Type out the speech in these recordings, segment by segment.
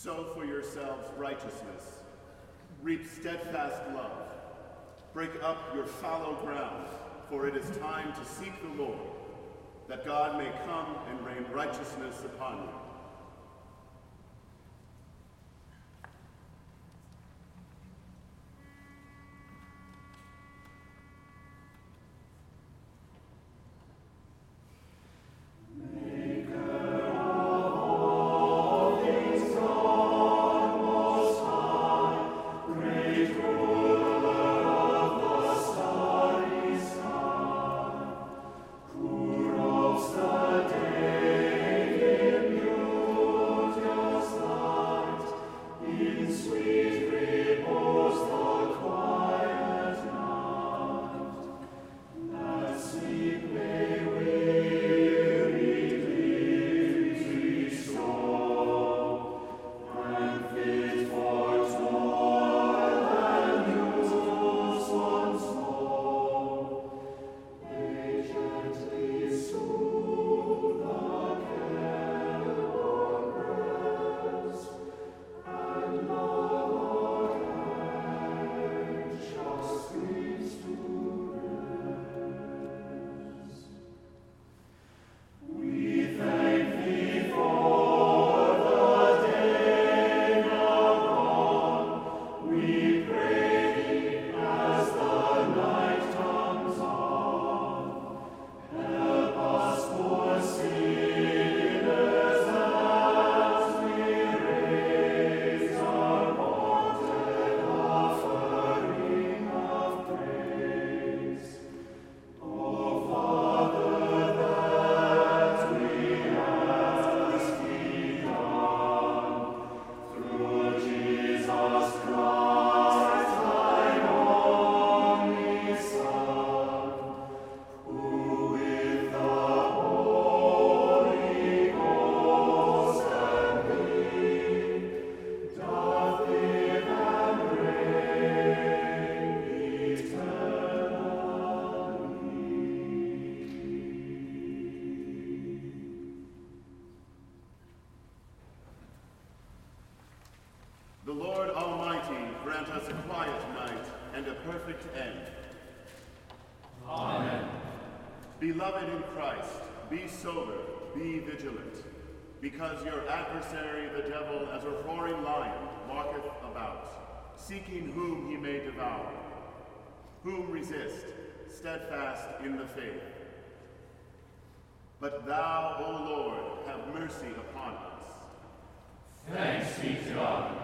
Sow for yourselves righteousness, reap steadfast love. Break up your fallow ground, for it is time to seek the Lord, that God may come and rain righteousness upon you. Be sober, be vigilant, because your adversary, the devil, as a roaring lion, walketh about, seeking whom he may devour. Whom resist, steadfast in the faith. But thou, O Lord, have mercy upon us. Thanks be to God.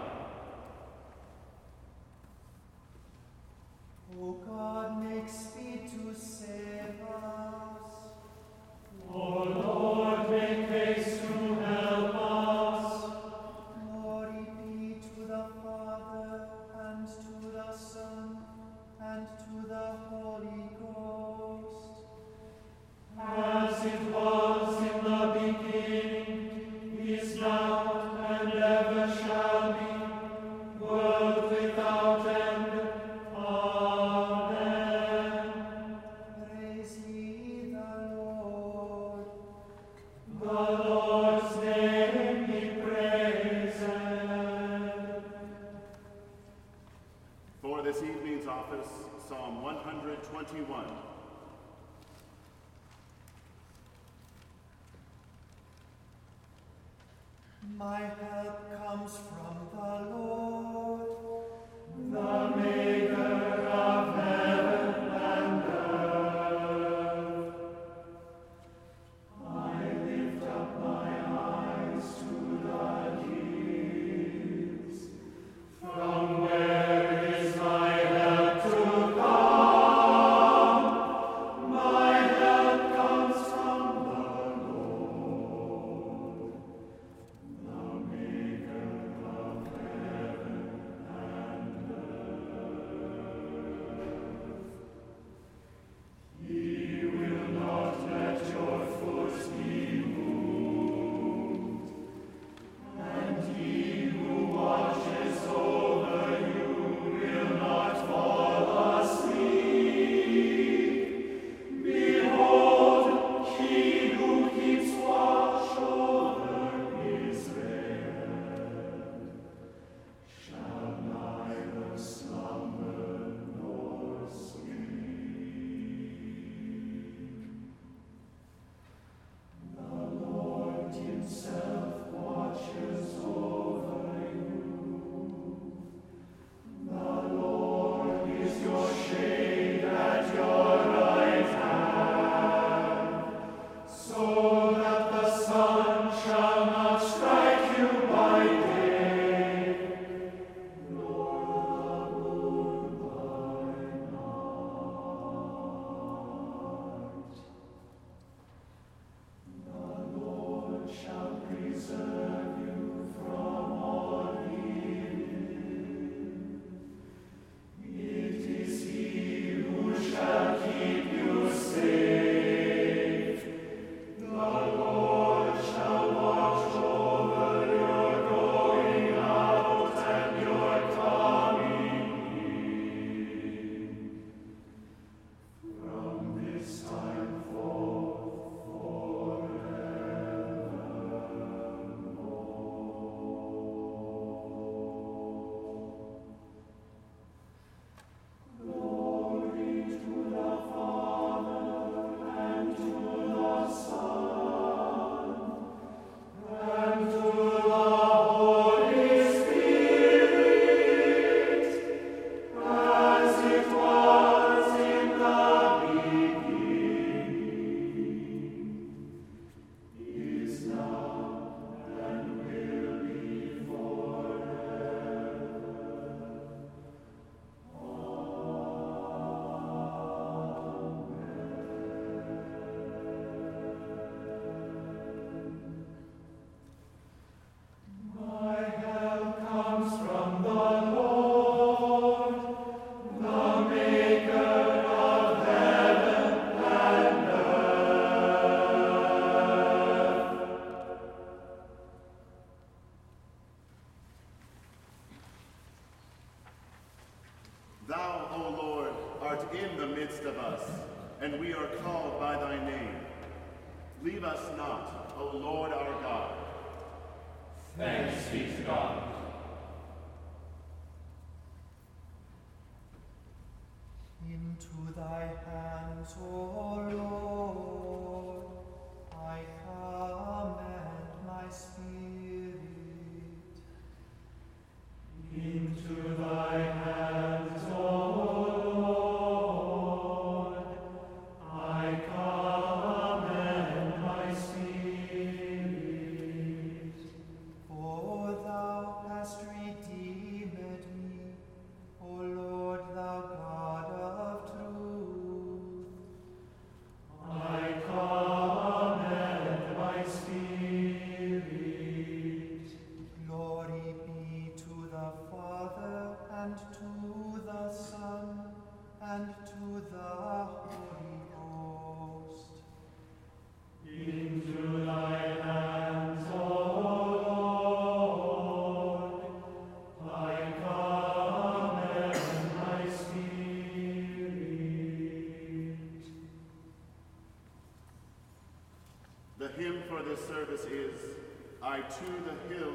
To the hills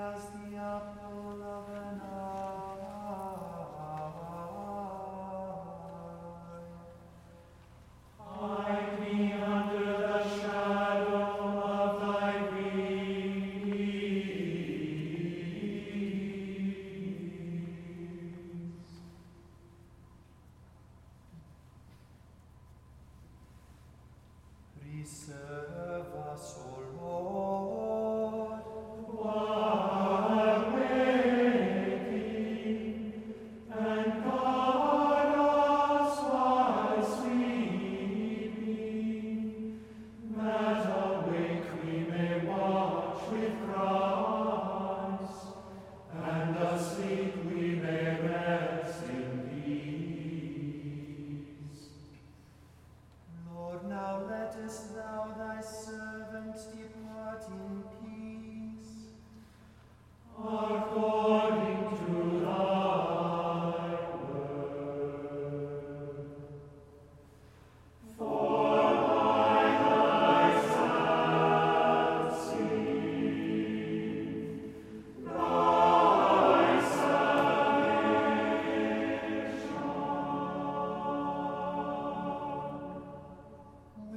as the apple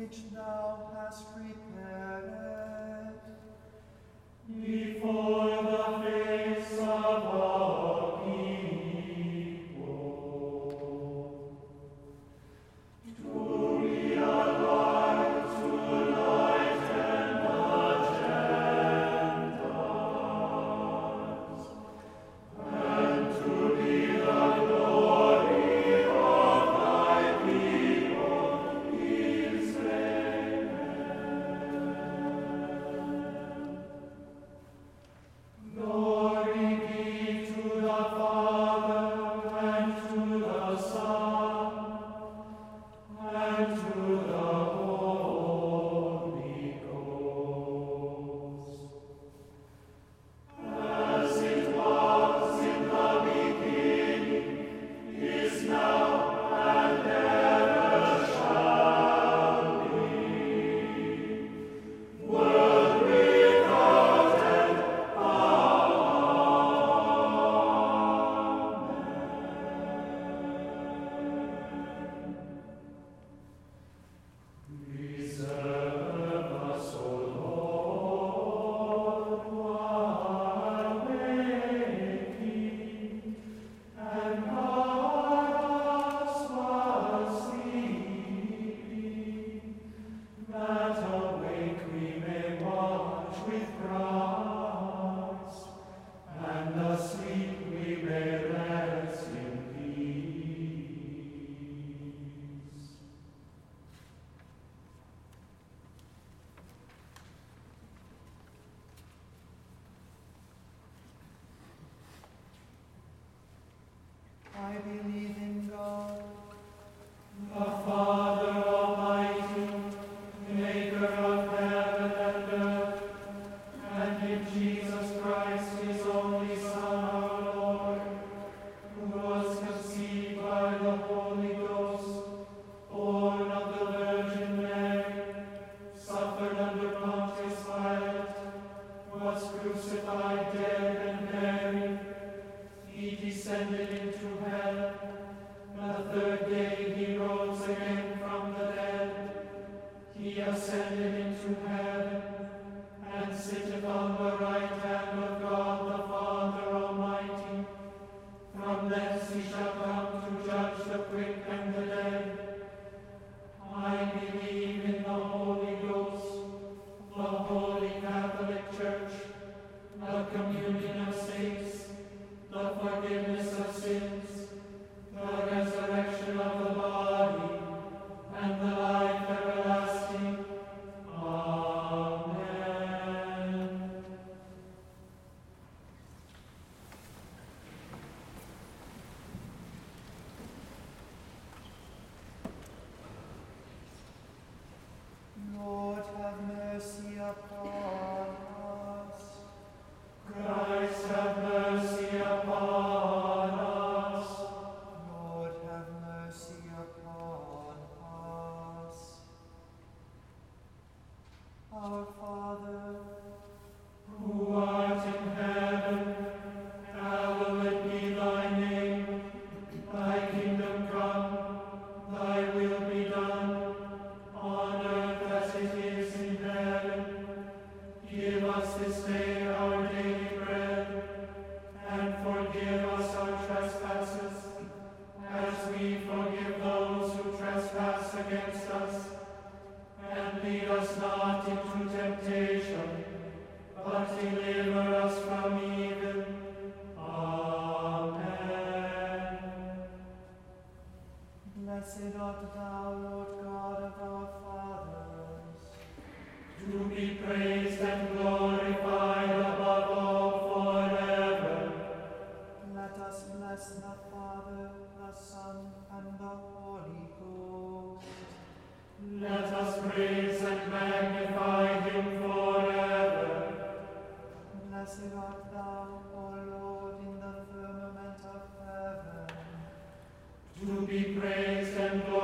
which thou hast prepared. Church, the communion of saints, the forgiveness praised and glorified.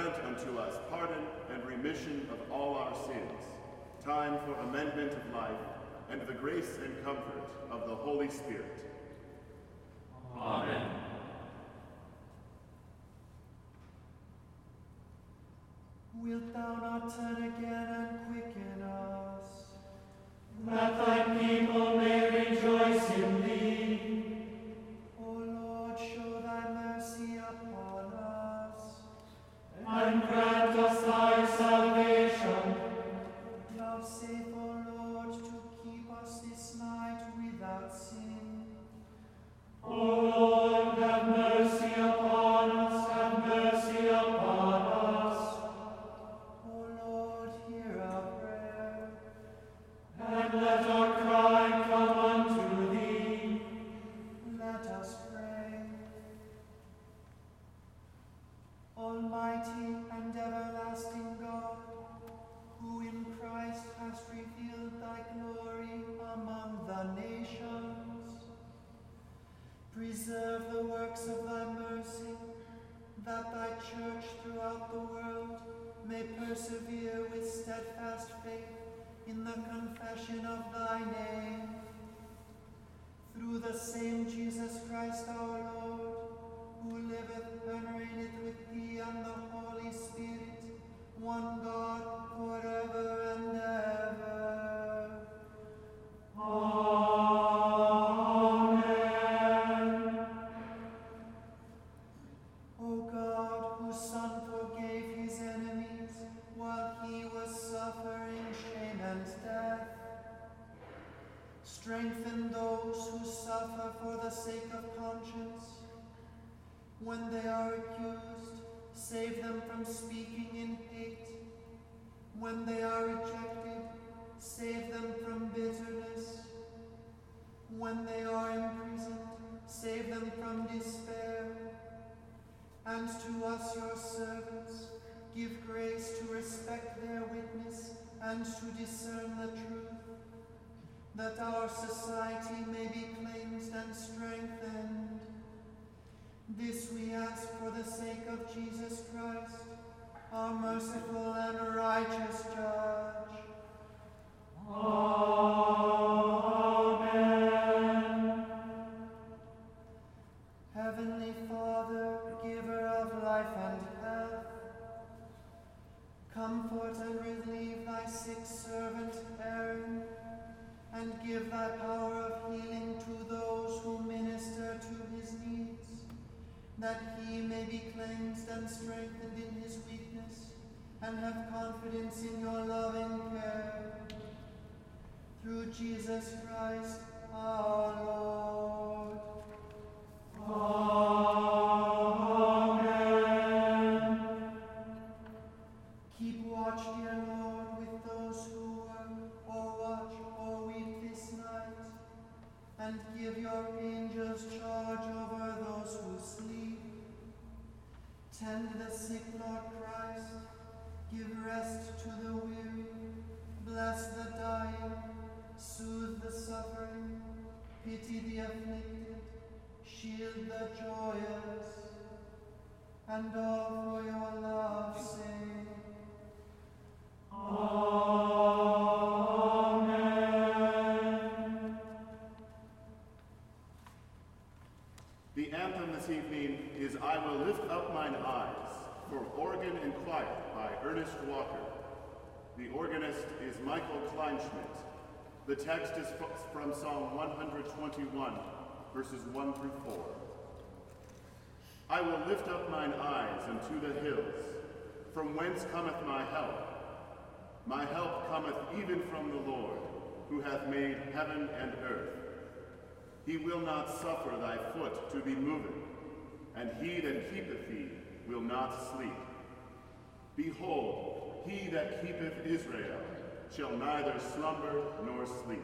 grant unto us pardon and remission of all our sins, time for amendment of life, and the grace and comfort of the Holy Spirit. Amen. Wilt thou not turn again? Give rest to the weary. Bless the dying. Soothe the suffering. Pity the afflicted. Shield the joyous. And all for your love's sake. Amen. The anthem this evening is I Will Lift Up Mine Eyes for organ and choir by Ernest Walker. The organist is Michael Kleinschmidt. The text is from Psalm 121, verses 1 through 4. I will lift up mine eyes unto the hills, from whence cometh my help. My help cometh even from the Lord, who hath made heaven and earth. He will not suffer thy foot to be moved, and he that keepeth thee will not sleep. Behold, he that keepeth Israel shall neither slumber nor sleep.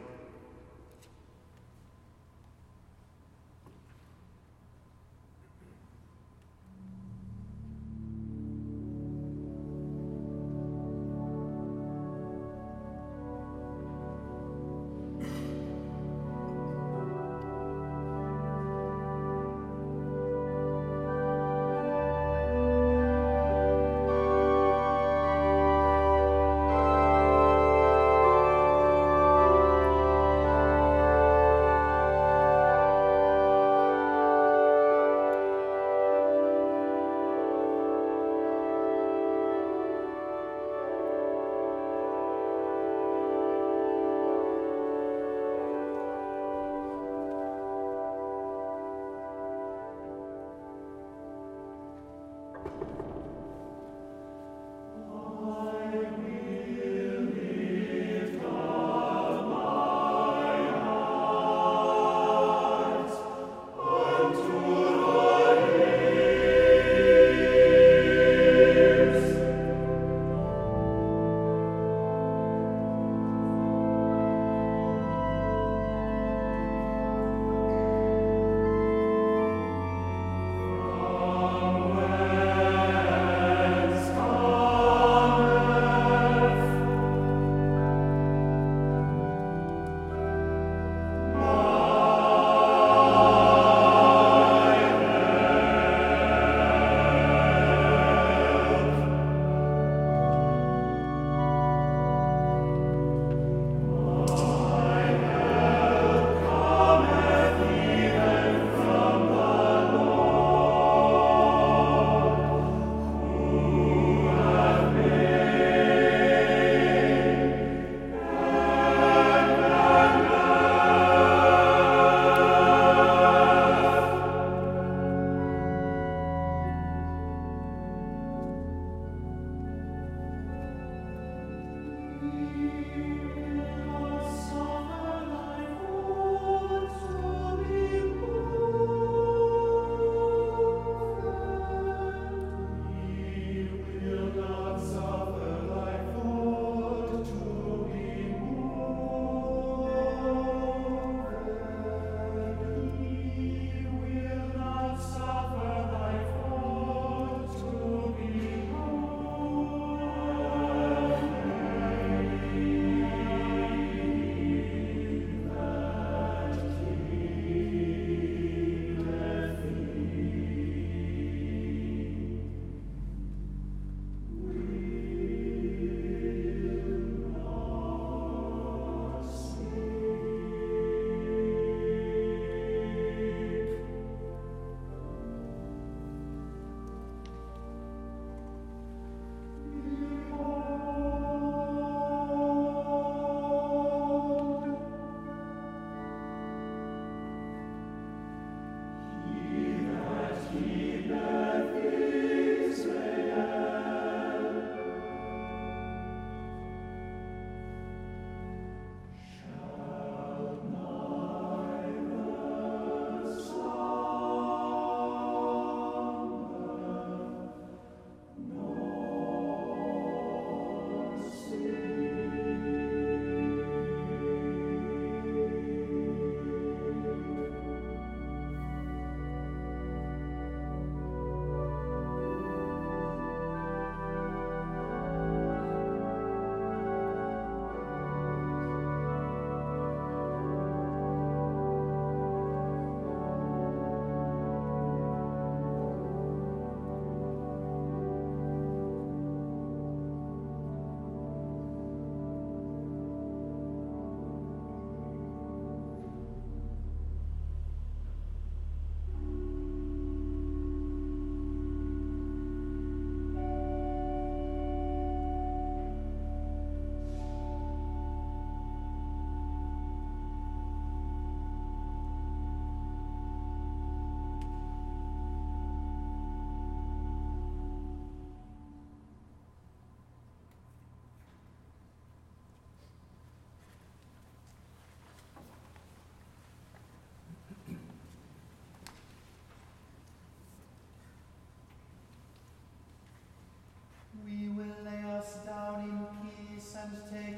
And take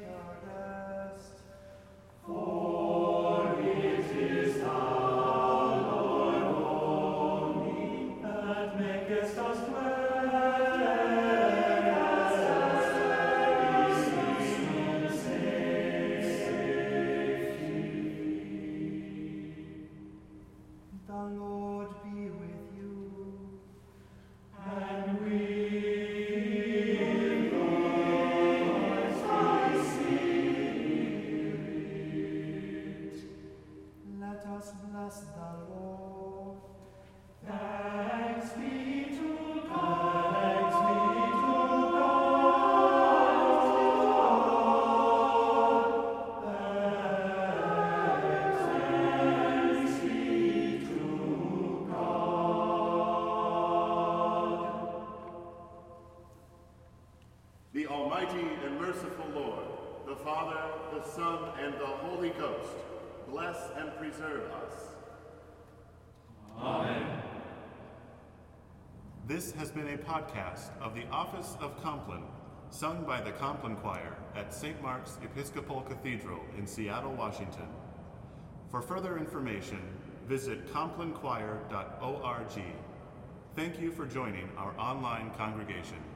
This has been a podcast of the Office of Compline, sung by the Compline Choir at St. Mark's Episcopal Cathedral in Seattle, Washington. For further information, visit complinechoir.org. Thank you for joining our online congregation.